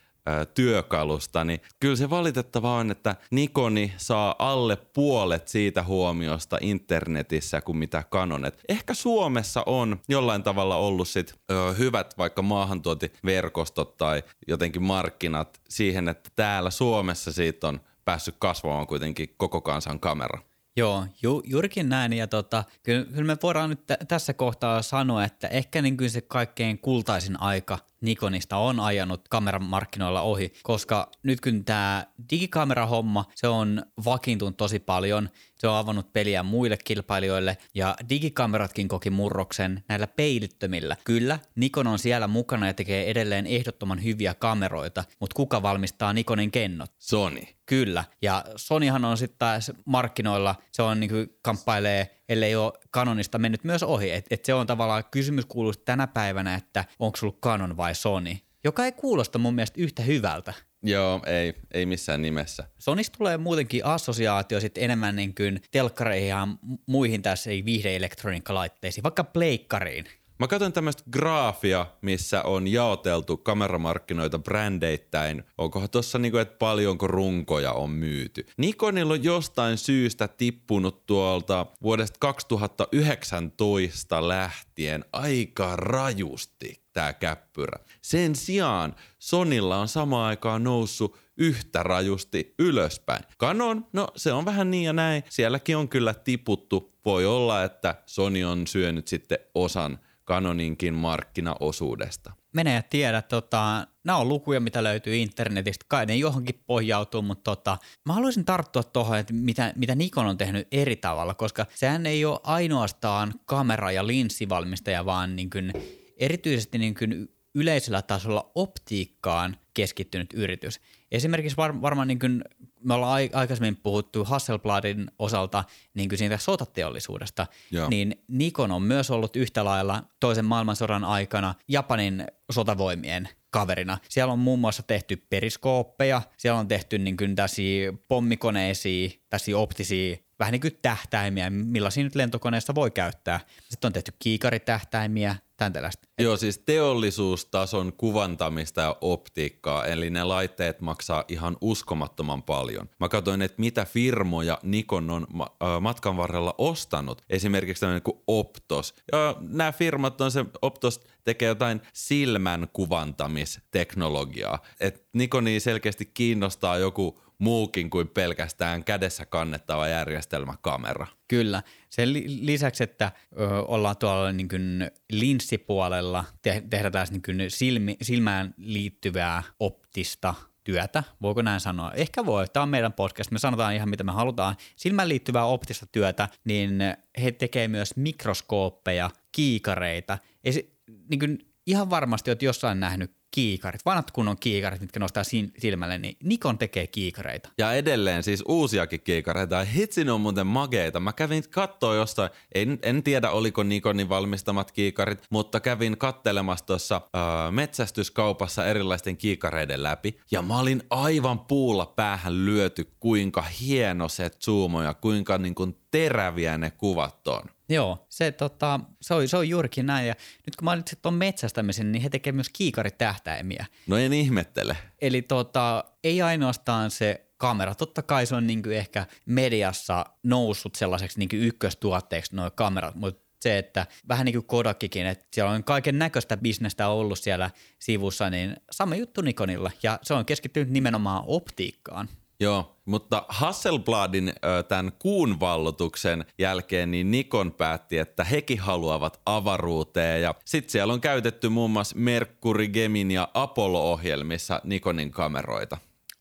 Speaker 2: työkalusta, niin kyllä se valitettavaa on, että Nikoni saa alle puolet siitä huomiosta internetissä kuin mitä Canon. Et ehkä Suomessa on jollain tavalla ollut sit, ö, hyvät vaikka maahantuotiverkostot tai jotenkin markkinat siihen, että täällä Suomessa siitä on päässyt kasvamaan kuitenkin koko kansan kamera.
Speaker 1: Joo, ju, juurikin näin. Ja tota, kyllä, kyllä me voidaan nyt t- tässä kohtaa sanoa, että ehkä niin kuin se kaikkein kultaisin aika Nikonista on ajanut kameramarkkinoilla ohi, koska nyt kun tämä digikamerahomma, se on vakiintunut tosi paljon, se on avannut peliä muille kilpailijoille ja digikameratkin koki murroksen näillä peilittömillä. Kyllä, Nikon on siellä mukana ja tekee edelleen ehdottoman hyviä kameroita, mutta kuka valmistaa Nikonin kennot?
Speaker 2: Sony.
Speaker 1: Kyllä, ja Sonyhan on sitten taas markkinoilla, se on niinku kamppailee, ellei ole Canonista mennyt myös ohi. Et, et se on tavallaan kysymys kuuluu tänä päivänä, että onko sulla Canon vai Sony, joka ei kuulosta mun mielestä yhtä hyvältä.
Speaker 2: Joo, ei, ei missään nimessä.
Speaker 1: Sonista tulee muutenkin assosiaatio sitten enemmän niin kuin telkkareihin ja muihin tässä viihdeelektroniikkalaitteisiin, vaikka pleikkariin.
Speaker 2: Mä katson tämmöistä graafia, missä on jaoteltu kameramarkkinoita brändeittäin. Onkohan tossa niinku, että paljonko runkoja on myyty. Nikonilla on jostain syystä tippunut tuolta vuodesta 2019 lähtien aika rajusti tämä käppyrä. Sen sijaan Sonilla on samaan aikaan noussut yhtä rajusti ylöspäin. Canon, no se on vähän niin ja näin. Sielläkin on kyllä tiputtu. Voi olla, että Sony on syönyt sitten osan Canoninkin markkinaosuudesta.
Speaker 1: Mene ja tiedä, tota, nämä on lukuja, mitä löytyy internetistä, kai ne johonkin pohjautuu, mutta tota, mä haluaisin tarttua tuohon, että mitä, mitä Nikon on tehnyt eri tavalla, koska sehän ei ole ainoastaan kamera- ja linssivalmistaja, vaan niin kuin, erityisesti niin kuin yleisellä tasolla optiikkaan keskittynyt yritys. Esimerkiksi var, varmaan niin kuin me ollaan aikaisemmin puhuttu Hasselbladin osalta niin kuin siitä sotateollisuudesta, Joo. niin Nikon on myös ollut yhtä lailla toisen maailmansodan aikana Japanin sotavoimien kaverina. Siellä on muun muassa tehty periskooppeja, siellä on tehty niin kuin tällaisia pommikoneisia, tällaisia optisia vähän niin kuin tähtäimiä, millaisia nyt lentokoneessa voi käyttää. Sitten on tehty kiikaritähtäimiä, tämän tällaista.
Speaker 2: Joo, siis teollisuustason kuvantamista ja optiikkaa, eli ne laitteet maksaa ihan uskomattoman paljon. Mä katsoin, että mitä firmoja Nikon on matkan varrella ostanut, esimerkiksi tämmöinen kuin Optos. Ja nämä firmat on se, Optos tekee jotain silmän kuvantamisteknologiaa. Et Nikoni selkeästi kiinnostaa joku muukin kuin pelkästään kädessä kannettava järjestelmäkamera.
Speaker 1: Kyllä. Sen lisäksi, että ö, ollaan tuolla niin kuin linssipuolella, te- tehdään niin kuin silmi- silmään liittyvää optista työtä, voiko näin sanoa? Ehkä voi, tämä on meidän podcast, me sanotaan ihan mitä me halutaan. Silmään liittyvää optista työtä, niin he tekee myös mikroskooppeja, kiikareita. Esi- niin kuin ihan varmasti olet jossain nähnyt kiikarit, vanhat kunnon kiikarit, mitkä nostaa silmälle, niin Nikon tekee kiikareita.
Speaker 2: Ja edelleen siis uusiakin kiikareita. Hitsin on muuten mageita. Mä kävin katsoa jostain, en, en tiedä oliko Nikonin valmistamat kiikarit, mutta kävin kattelemassa tuossa äh, metsästyskaupassa erilaisten kiikareiden läpi. Ja mä olin aivan puulla päähän lyöty, kuinka hieno se zoomo ja kuinka niin kuin teräviä ne kuvat on.
Speaker 1: Joo, se, tota, se, on, se on juurikin näin. Ja nyt kun mainitsit tuon metsästämisen, niin he tekevät myös kiikaritähtäimiä.
Speaker 2: No en ihmettele.
Speaker 1: Eli tota, ei ainoastaan se kamera. Totta kai se on niin kuin ehkä mediassa noussut sellaiseksi niin kuin ykköstuotteeksi nuo kamerat, mutta se, että vähän niin kuin Kodakkikin, että siellä on kaiken näköistä bisnestä ollut siellä sivussa, niin sama juttu Nikonilla, ja se on keskittynyt nimenomaan optiikkaan.
Speaker 2: Joo, mutta Hasselbladin tämän kuun vallotuksen jälkeen niin Nikon päätti, että hekin haluavat avaruuteen ja sitten siellä on käytetty muun muassa Mercury, Gemini ja Apollo-ohjelmissa Nikonin kameroita.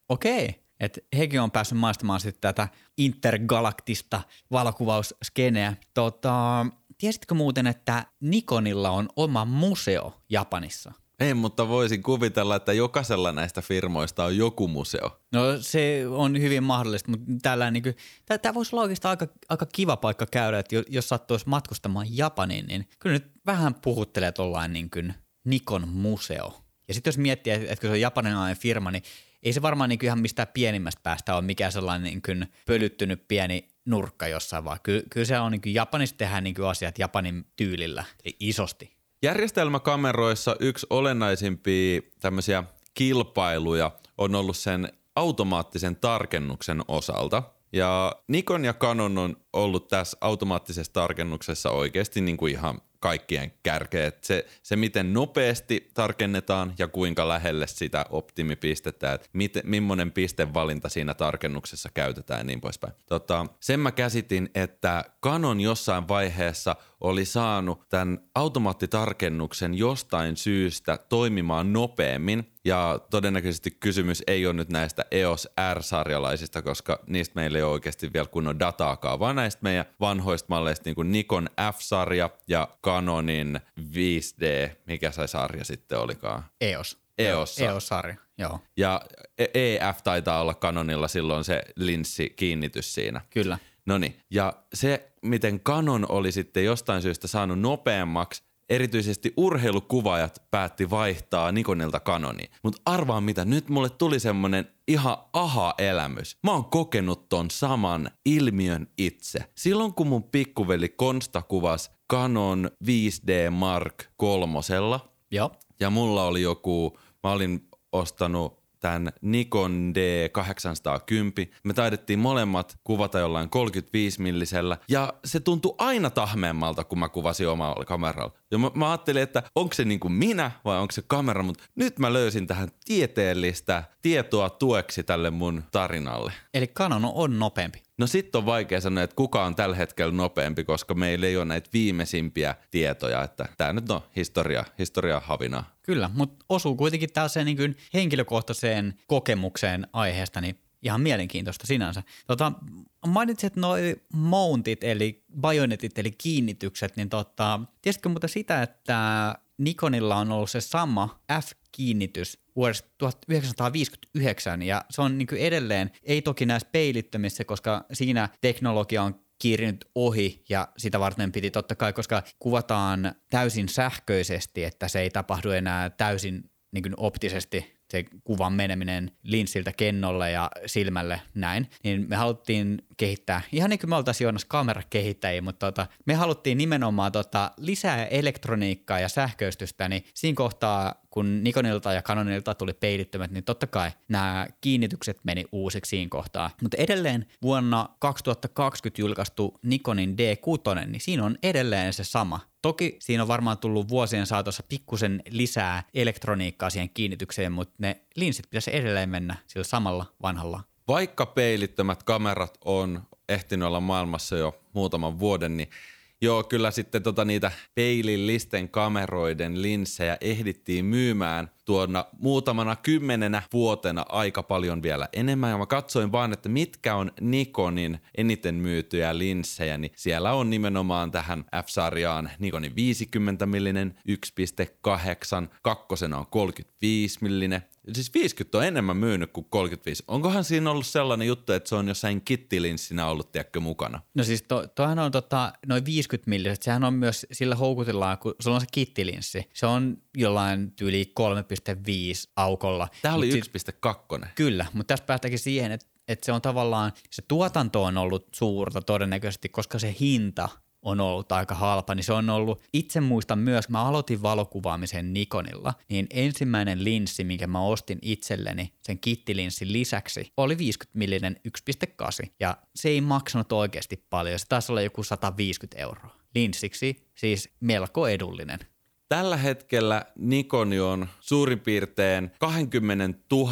Speaker 1: Okei, että hekin on päässyt maistamaan sitten tätä intergalaktista valokuvausskeneä. Tota, tiesitkö muuten, että Nikonilla on oma museo Japanissa?
Speaker 2: Ei, mutta voisin kuvitella, että jokaisella näistä firmoista on joku museo.
Speaker 1: No se on hyvin mahdollista, mutta tällä niin kuin, tämä voisi olla oikeastaan aika, aika kiva paikka käydä, että jos sattuisi matkustamaan Japaniin, niin kyllä nyt vähän puhuttelee tuollainen niin kuin Nikon museo. Ja sitten jos miettii, että kun se on japanilainen firma, niin ei se varmaan niin ihan mistään pienimmästä päästä ole mikään sellainen niin kuin pölyttynyt pieni nurkka jossain, vaan kyllä, kyllä se on niin kuin Japanissa tehdään niin kuin asiat Japanin tyylillä, eli isosti.
Speaker 2: Järjestelmäkameroissa yksi olennaisimpia tämmöisiä kilpailuja on ollut sen automaattisen tarkennuksen osalta. Ja Nikon ja Canon on ollut tässä automaattisessa tarkennuksessa oikeasti niin kuin ihan kaikkien kärkeä. Se, se, miten nopeasti tarkennetaan ja kuinka lähelle sitä optimipistettä, että mit, millainen pistevalinta siinä tarkennuksessa käytetään ja niin poispäin. Tota, sen mä käsitin, että Canon jossain vaiheessa oli saanut tämän automaattitarkennuksen jostain syystä toimimaan nopeammin. Ja todennäköisesti kysymys ei ole nyt näistä EOS R-sarjalaisista, koska niistä meillä ei ole oikeasti vielä kunnon dataakaan, vaan näistä meidän vanhoista malleista niin kuin Nikon F-sarja ja Canonin 5D, mikä se sarja sitten olikaan?
Speaker 1: EOS.
Speaker 2: EOS.
Speaker 1: EOS-sarja, joo.
Speaker 2: Ja EF taitaa olla Canonilla silloin se linssi kiinnitys siinä.
Speaker 1: Kyllä.
Speaker 2: No niin, ja se, miten Canon oli sitten jostain syystä saanut nopeammaksi, erityisesti urheilukuvaajat päätti vaihtaa Nikonilta Canoniin. Mutta arvaa mitä, nyt mulle tuli semmonen ihan aha-elämys. Mä oon kokenut ton saman ilmiön itse. Silloin kun mun pikkuveli Konsta kuvasi Canon 5D Mark kolmosella,
Speaker 1: Joo.
Speaker 2: ja mulla oli joku, mä olin ostanut tämän Nikon D810. Me taidettiin molemmat kuvata jollain 35 millisellä ja se tuntui aina tahmeemmalta, kun mä kuvasin omalla kameralla. Ja mä, mä ajattelin, että onko se niin kuin minä vai onko se kamera, mutta nyt mä löysin tähän tieteellistä tietoa tueksi tälle mun tarinalle.
Speaker 1: Eli Canon on nopeampi.
Speaker 2: No sitten on vaikea sanoa, että kuka on tällä hetkellä nopeampi, koska meillä ei ole näitä viimeisimpiä tietoja, että tämä nyt on historia, historia havina.
Speaker 1: Kyllä, mutta osuu kuitenkin tällaiseen niin henkilökohtaiseen kokemukseen aiheesta, niin ihan mielenkiintoista sinänsä. Tota, mainitsit noi mountit, eli bajonetit, eli kiinnitykset, niin tota, tiesitkö muuta sitä, että Nikonilla on ollut se sama F-kiinnitys vuodesta 1959 ja se on niin edelleen, ei toki näissä peilittömissä, koska siinä teknologia on kiirinyt ohi ja sitä varten piti totta kai, koska kuvataan täysin sähköisesti, että se ei tapahdu enää täysin niin kuin optisesti se kuvan meneminen linssiltä kennolle ja silmälle näin, niin me haluttiin kehittää, ihan niin kuin me oltaisiin Joonas kamerakehittäjiä, mutta tota, me haluttiin nimenomaan tota, lisää elektroniikkaa ja sähköistystä, niin siinä kohtaa, kun Nikonilta ja Canonilta tuli peilittömät, niin totta kai nämä kiinnitykset meni uusiksi siinä kohtaa. Mutta edelleen vuonna 2020 julkaistu Nikonin D6, niin siinä on edelleen se sama. Toki siinä on varmaan tullut vuosien saatossa pikkusen lisää elektroniikkaa siihen kiinnitykseen, mutta ne linssit pitäisi edelleen mennä sillä samalla vanhalla.
Speaker 2: Vaikka peilittömät kamerat on ehtinyt olla maailmassa jo muutaman vuoden, niin Joo, kyllä sitten tota niitä peilillisten kameroiden linssejä ehdittiin myymään tuona muutamana kymmenenä vuotena aika paljon vielä enemmän. Ja mä katsoin vaan, että mitkä on Nikonin eniten myytyjä linssejä, niin siellä on nimenomaan tähän F-sarjaan Nikonin 50 millinen 1.8, kakkosena on 35 millinen, Siis 50 on enemmän myynyt kuin 35. Onkohan siinä ollut sellainen juttu, että se on jossain kittilinssinä ollut, tiedätkö, mukana?
Speaker 1: No siis to, toihan on tota, noin 50 milliset, sehän on myös, sillä houkutellaan, kun sulla on se kittilinssi. Se on jollain tyyli 3,5 aukolla.
Speaker 2: Tämä oli
Speaker 1: Mut
Speaker 2: 1.2.
Speaker 1: Kyllä, mutta tästä päästäkin siihen, että, että se on tavallaan, se tuotanto on ollut suurta todennäköisesti, koska se hinta on ollut aika halpa, niin se on ollut, itse muistan myös, mä aloitin valokuvaamisen Nikonilla, niin ensimmäinen linssi, minkä mä ostin itselleni sen kittilinssin lisäksi, oli 50 millinen 1.8 ja se ei maksanut oikeasti paljon, se taisi olla joku 150 euroa. Linssiksi siis melko edullinen.
Speaker 2: Tällä hetkellä Nikoni on suurin piirtein 20 000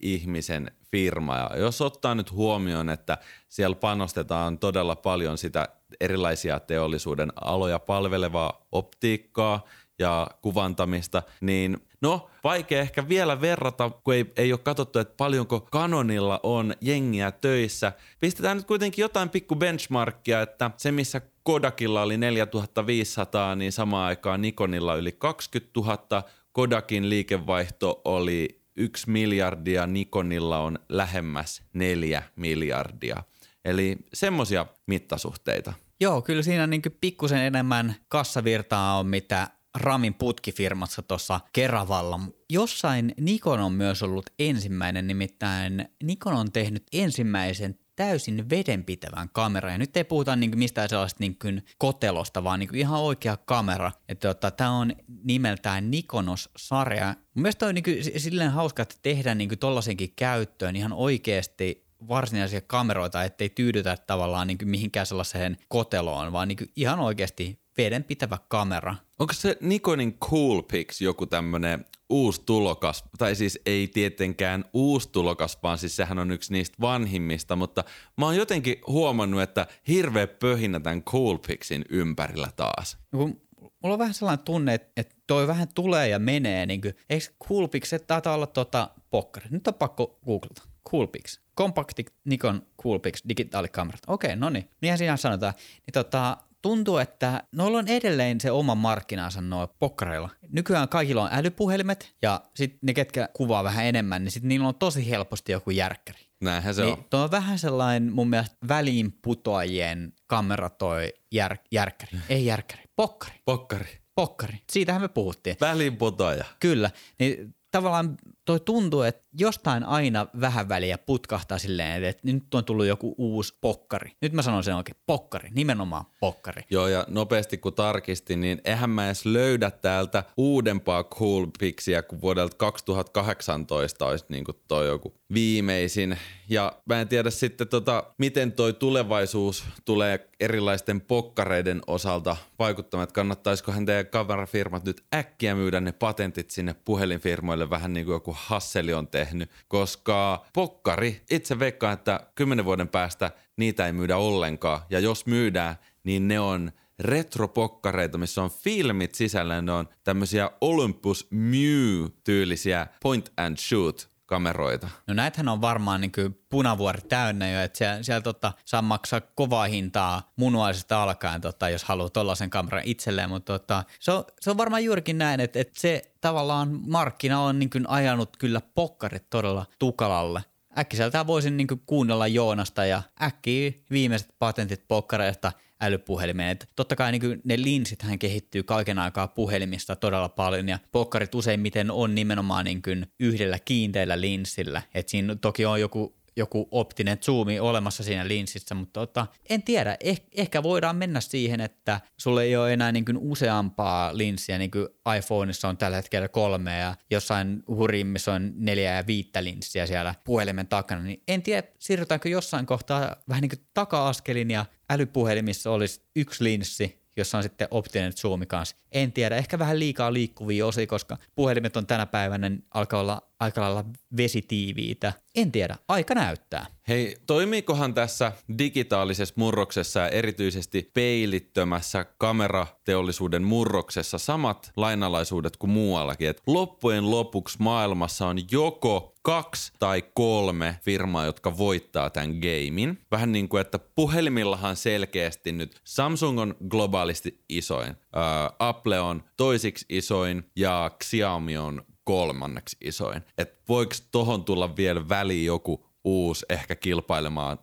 Speaker 2: ihmisen firma. Ja jos ottaa nyt huomioon, että siellä panostetaan todella paljon sitä erilaisia teollisuuden aloja palvelevaa optiikkaa ja kuvantamista, niin no vaikea ehkä vielä verrata, kun ei, ei ole katsottu, että paljonko Canonilla on jengiä töissä. Pistetään nyt kuitenkin jotain pikku benchmarkia, että se missä Kodakilla oli 4500, niin samaan aikaan Nikonilla yli 20 000. Kodakin liikevaihto oli 1 miljardia, Nikonilla on lähemmäs 4 miljardia. Eli semmoisia mittasuhteita.
Speaker 1: Joo, kyllä siinä niin pikkusen enemmän kassavirtaa on, mitä Ramin putkifirmassa tuossa Keravalla. Jossain Nikon on myös ollut ensimmäinen, nimittäin Nikon on tehnyt ensimmäisen täysin vedenpitävän kameran. Ja nyt ei puhuta niin mistään sellaista niin kuin kotelosta, vaan niin ihan oikea kamera. Tota, tämä on nimeltään Nikonos-sarja. Mun mielestä on niin kuin, silleen hauska, että tehdään niin tollasenkin käyttöön ihan oikeasti varsinaisia kameroita, ettei tyydytä tavallaan niin mihinkään sellaiseen koteloon, vaan niin ihan oikeasti vedenpitävä kamera.
Speaker 2: Onko se Nikonin Coolpix joku tämmöinen uusi tulokas, tai siis ei tietenkään uusi tulokas, vaan siis sehän on yksi niistä vanhimmista, mutta mä oon jotenkin huomannut, että hirveä pöhinä tämän Coolpixin ympärillä taas.
Speaker 1: No, mulla on vähän sellainen tunne, että toi vähän tulee ja menee, niin kuin, eikö Coolpix, että taitaa olla tota pokkari. Nyt on pakko googlata. Coolpix. Compacti Nikon Coolpix digitaalikamerat. Okei, no niin. Niinhän siinä sanotaan. Niin tota, tuntuu, että noilla on edelleen se oma markkinansa noin pokkareilla. Nykyään kaikilla on älypuhelimet ja sitten ne, ketkä kuvaa vähän enemmän, niin sitten niillä on tosi helposti joku järkkäri.
Speaker 2: Näinhän se
Speaker 1: niin,
Speaker 2: on.
Speaker 1: Tuo on vähän sellainen mun mielestä väliinputoajien kamera toi jär, järkkäri. Ei järkkäri, pokkari.
Speaker 2: Pokkari.
Speaker 1: Pokkari. Siitähän me puhuttiin.
Speaker 2: Väliinputoaja.
Speaker 1: Kyllä. Niin tavallaan toi tuntuu, että jostain aina vähän väliä putkahtaa silleen, että nyt on tullut joku uusi pokkari. Nyt mä sanon sen oikein, pokkari, nimenomaan pokkari.
Speaker 2: Joo, ja nopeasti kun tarkistin, niin eihän mä edes löydä täältä uudempaa Coolpixia kuin vuodelta 2018 olisi niin kuin toi joku viimeisin. Ja mä en tiedä sitten tota, miten toi tulevaisuus tulee erilaisten pokkareiden osalta vaikuttamaan, että kannattaisikohan teidän kamerafirmat nyt äkkiä myydä ne patentit sinne puhelinfirmoille vähän niin kuin joku Hasseli on tehnyt, koska pokkari, itse veikkaan, että kymmenen vuoden päästä niitä ei myydä ollenkaan. Ja jos myydään, niin ne on retropokkareita, missä on filmit sisällä, ne on tämmöisiä Olympus Mew-tyylisiä point and shoot kameroita.
Speaker 1: No näitähän on varmaan niin punavuori täynnä jo, että siellä, siellä tota, saa maksaa kovaa hintaa munuaisesta alkaen, tota, jos haluaa tuollaisen kameran itselleen, mutta tota, se, on, se on varmaan juurikin näin, että, että se tavallaan markkina on niin kuin ajanut kyllä pokkarit todella tukalalle. Äkkiseltään voisin niin kuin kuunnella Joonasta ja äkkiä viimeiset patentit pokkareista – älypuhelimeen. Et totta kai niin ne linsithän kehittyy kaiken aikaa puhelimista todella paljon ja pokkarit useimmiten on nimenomaan niin yhdellä kiinteällä linssillä. Et siinä toki on joku joku optinen zoomi olemassa siinä linssissä, mutta tota, en tiedä, eh, ehkä voidaan mennä siihen, että sulle ei ole enää niin kuin useampaa linssiä, niin kuin iPhoneissa on tällä hetkellä kolme ja jossain hurjimmissa on neljä ja viittä linssiä siellä puhelimen takana, niin en tiedä, siirrytäänkö jossain kohtaa vähän niin kuin taka-askelin ja älypuhelimissa olisi yksi linssi, jossa on sitten optinen zoomi kanssa. En tiedä, ehkä vähän liikaa liikkuvia osia, koska puhelimet on tänä päivänä niin alkaa olla aika lailla vesitiiviitä. En tiedä, aika näyttää.
Speaker 2: Hei, toimiikohan tässä digitaalisessa murroksessa ja erityisesti peilittömässä kamerateollisuuden murroksessa samat lainalaisuudet kuin muuallakin? Et loppujen lopuksi maailmassa on joko kaksi tai kolme firmaa, jotka voittaa tämän gamein. Vähän niin kuin, että puhelimillahan selkeästi nyt Samsung on globaalisti isoin, uh, Apple on toisiksi isoin ja Xiaomi on kolmanneksi isoin. Et voiko tohon tulla vielä väliin joku uusi ehkä kilpailemaan?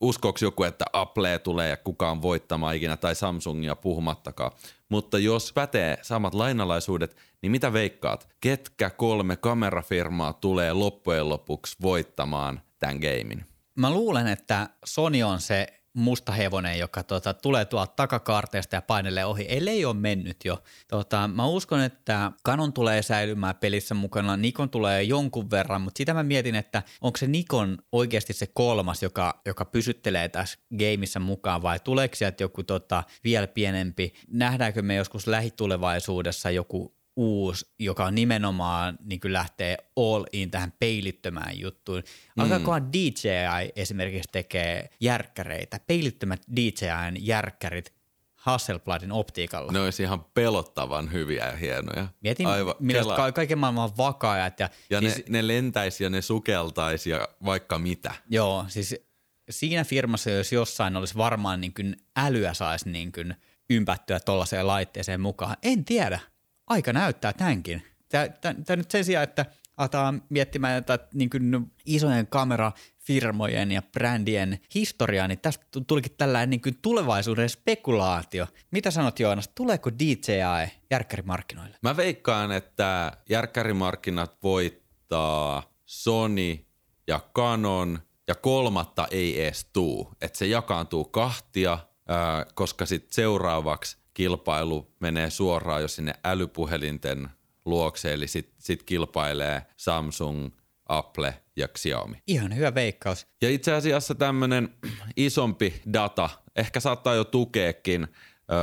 Speaker 2: Uskoksi joku, että Apple tulee ja kukaan voittamaan ikinä tai Samsungia puhumattakaan. Mutta jos pätee samat lainalaisuudet, niin mitä veikkaat? Ketkä kolme kamerafirmaa tulee loppujen lopuksi voittamaan tämän gamein?
Speaker 1: Mä luulen, että Sony on se musta hevonen, joka tota, tulee tuolta takakaarteesta ja painelee ohi, ellei ole mennyt jo. Tota, mä uskon, että Canon tulee säilymään pelissä mukana, Nikon tulee jonkun verran, mutta sitä mä mietin, että onko se Nikon oikeasti se kolmas, joka, joka pysyttelee tässä gameissa mukaan vai tuleeko sieltä joku tota, vielä pienempi? Nähdäänkö me joskus lähitulevaisuudessa joku uusi, joka nimenomaan niin kuin lähtee all in tähän peilittömään juttuun. Alkaakohan mm. DJI esimerkiksi tekee järkkäreitä, peilittömät DJIn järkkärit Hasselbladin optiikalla.
Speaker 2: Ne olisi ihan pelottavan hyviä ja hienoja.
Speaker 1: Mietin, Aivan, millä ka- kaiken maailman vakaajat. Ja,
Speaker 2: ja siis, ne, ne lentäisi ja ne sukeltaisi ja vaikka mitä.
Speaker 1: Joo, siis siinä firmassa, jos jossain olisi varmaan niin kuin älyä saisi niin kuin ympättyä tuollaiseen laitteeseen mukaan. En tiedä aika näyttää tämänkin. Tämä nyt sen sijaan, että aletaan miettimään jotain niin kuin isojen kamerafirmojen ja brändien historiaa, niin tästä tulikin tällainen niin kuin tulevaisuuden spekulaatio. Mitä sanot Joonas, tuleeko DJI järkkärimarkkinoille?
Speaker 2: Mä veikkaan, että järkkärimarkkinat voittaa Sony ja Canon ja kolmatta ei edes tuu. Että se jakaantuu kahtia, koska sitten seuraavaksi kilpailu menee suoraan jo sinne älypuhelinten luokse, eli sitten sit kilpailee Samsung, Apple ja Xiaomi.
Speaker 1: Ihan hyvä veikkaus.
Speaker 2: Ja itse asiassa tämmöinen isompi data ehkä saattaa jo tukeekin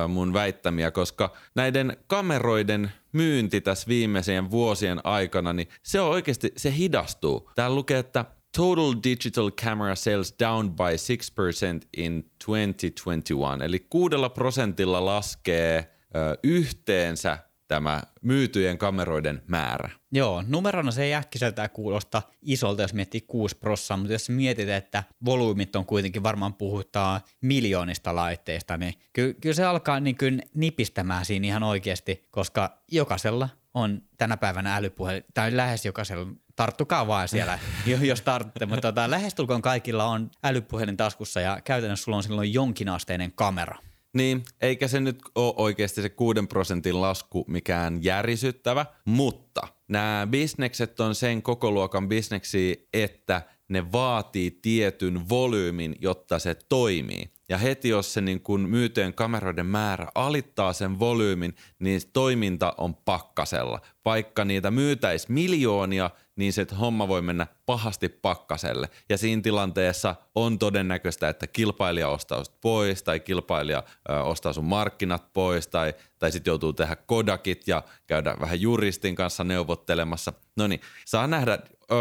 Speaker 2: mun väittämiä, koska näiden kameroiden myynti tässä viimeisien vuosien aikana, niin se on oikeasti, se hidastuu. Täällä lukee, että Total digital camera sales down by 6% in 2021, eli kuudella prosentilla laskee ö, yhteensä tämä myytyjen kameroiden määrä.
Speaker 1: Joo, numerona se ei äkkiseltään kuulosta isolta, jos miettii 6 prossaa, mutta jos mietitään, että volyymit on kuitenkin varmaan puhutaan miljoonista laitteista, niin ky- kyllä se alkaa niin kuin nipistämään siinä ihan oikeasti, koska jokaisella on tänä päivänä älypuhelin, tai lähes jokaisella, tarttukaa vaan siellä, jos tartutte, mutta tota, lähestulkoon kaikilla on älypuhelin taskussa ja käytännössä sulla on silloin jonkinasteinen kamera.
Speaker 2: Niin, eikä se nyt ole oikeasti se 6 prosentin lasku mikään järisyttävä, mutta nämä bisnekset on sen koko luokan bisneksiä, että ne vaatii tietyn volyymin, jotta se toimii. Ja heti jos se niin kun myytyjen kameroiden määrä alittaa sen volyymin, niin toiminta on pakkasella. Vaikka niitä myytäisi miljoonia, niin se homma voi mennä pahasti pakkaselle. Ja siinä tilanteessa on todennäköistä, että kilpailija ostaa pois tai kilpailija ö, ostaa sun markkinat pois tai, tai sitten joutuu tehdä kodakit ja käydä vähän juristin kanssa neuvottelemassa. No niin, saa nähdä, ö,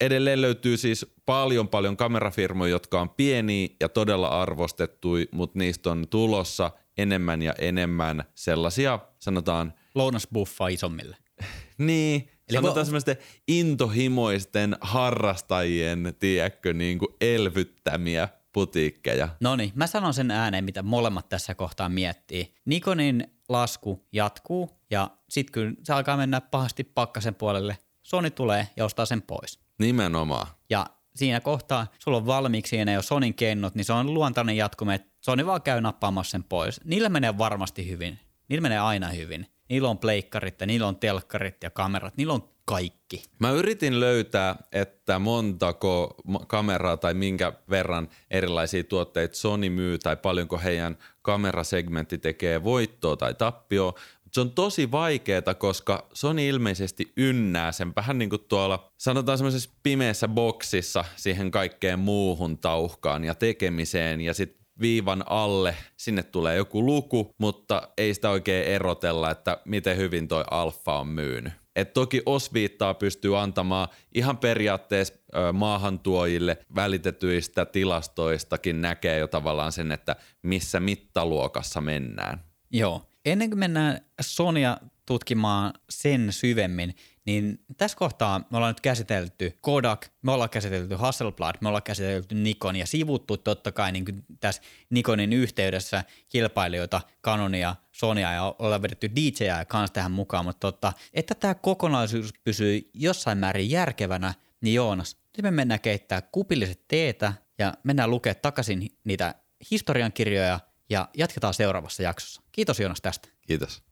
Speaker 2: edelleen löytyy siis paljon paljon kamerafirmoja, jotka on pieniä ja todella arvostettui, mutta niistä on tulossa enemmän ja enemmän sellaisia, sanotaan...
Speaker 1: Lounasbuffa isommille.
Speaker 2: niin, Eli sanotaan vo- semmoisten intohimoisten harrastajien, tiedätkö, niin kuin elvyttämiä putiikkeja.
Speaker 1: No niin, mä sanon sen ääneen, mitä molemmat tässä kohtaa miettii. Nikonin lasku jatkuu ja sitten kun se alkaa mennä pahasti pakkasen puolelle, Sony tulee ja ostaa sen pois.
Speaker 2: Nimenomaan.
Speaker 1: Ja siinä kohtaa sulla on valmiiksi ja ne jo Sonin kennot, niin se on luontainen jatkumo, että Sony vaan käy nappaamassa sen pois. Niillä menee varmasti hyvin. Niillä menee aina hyvin. Niillä on pleikkarit ja niillä on telkkarit ja kamerat. Niillä on kaikki.
Speaker 2: Mä yritin löytää, että montako kameraa tai minkä verran erilaisia tuotteita Sony myy tai paljonko heidän kamerasegmentti tekee voittoa tai tappioa. Se on tosi vaikeaa, koska Sony ilmeisesti ynnää sen vähän niin kuin tuolla, sanotaan semmoisessa pimeässä boksissa siihen kaikkeen muuhun tauhkaan ja tekemiseen ja sitten viivan alle, sinne tulee joku luku, mutta ei sitä oikein erotella, että miten hyvin toi alfa on myynyt. Et toki osviittaa pystyy antamaan ihan periaatteessa maahantuojille välitetyistä tilastoistakin näkee jo tavallaan sen, että missä mittaluokassa mennään.
Speaker 1: Joo. Ennen kuin mennään Sonia tutkimaan sen syvemmin, niin tässä kohtaa me ollaan nyt käsitelty Kodak, me ollaan käsitelty Hasselblad, me ollaan käsitelty Nikon ja sivuttu totta kai niin kuin tässä Nikonin yhteydessä kilpailijoita Canonia, Sonia ja ollaan vedetty DJI kanssa tähän mukaan, mutta totta, että tämä kokonaisuus pysyy jossain määrin järkevänä, niin Joonas, nyt me mennään keittää kupilliset teetä ja mennään lukea takaisin niitä historiankirjoja ja jatketaan seuraavassa jaksossa. Kiitos Joonas tästä.
Speaker 2: Kiitos.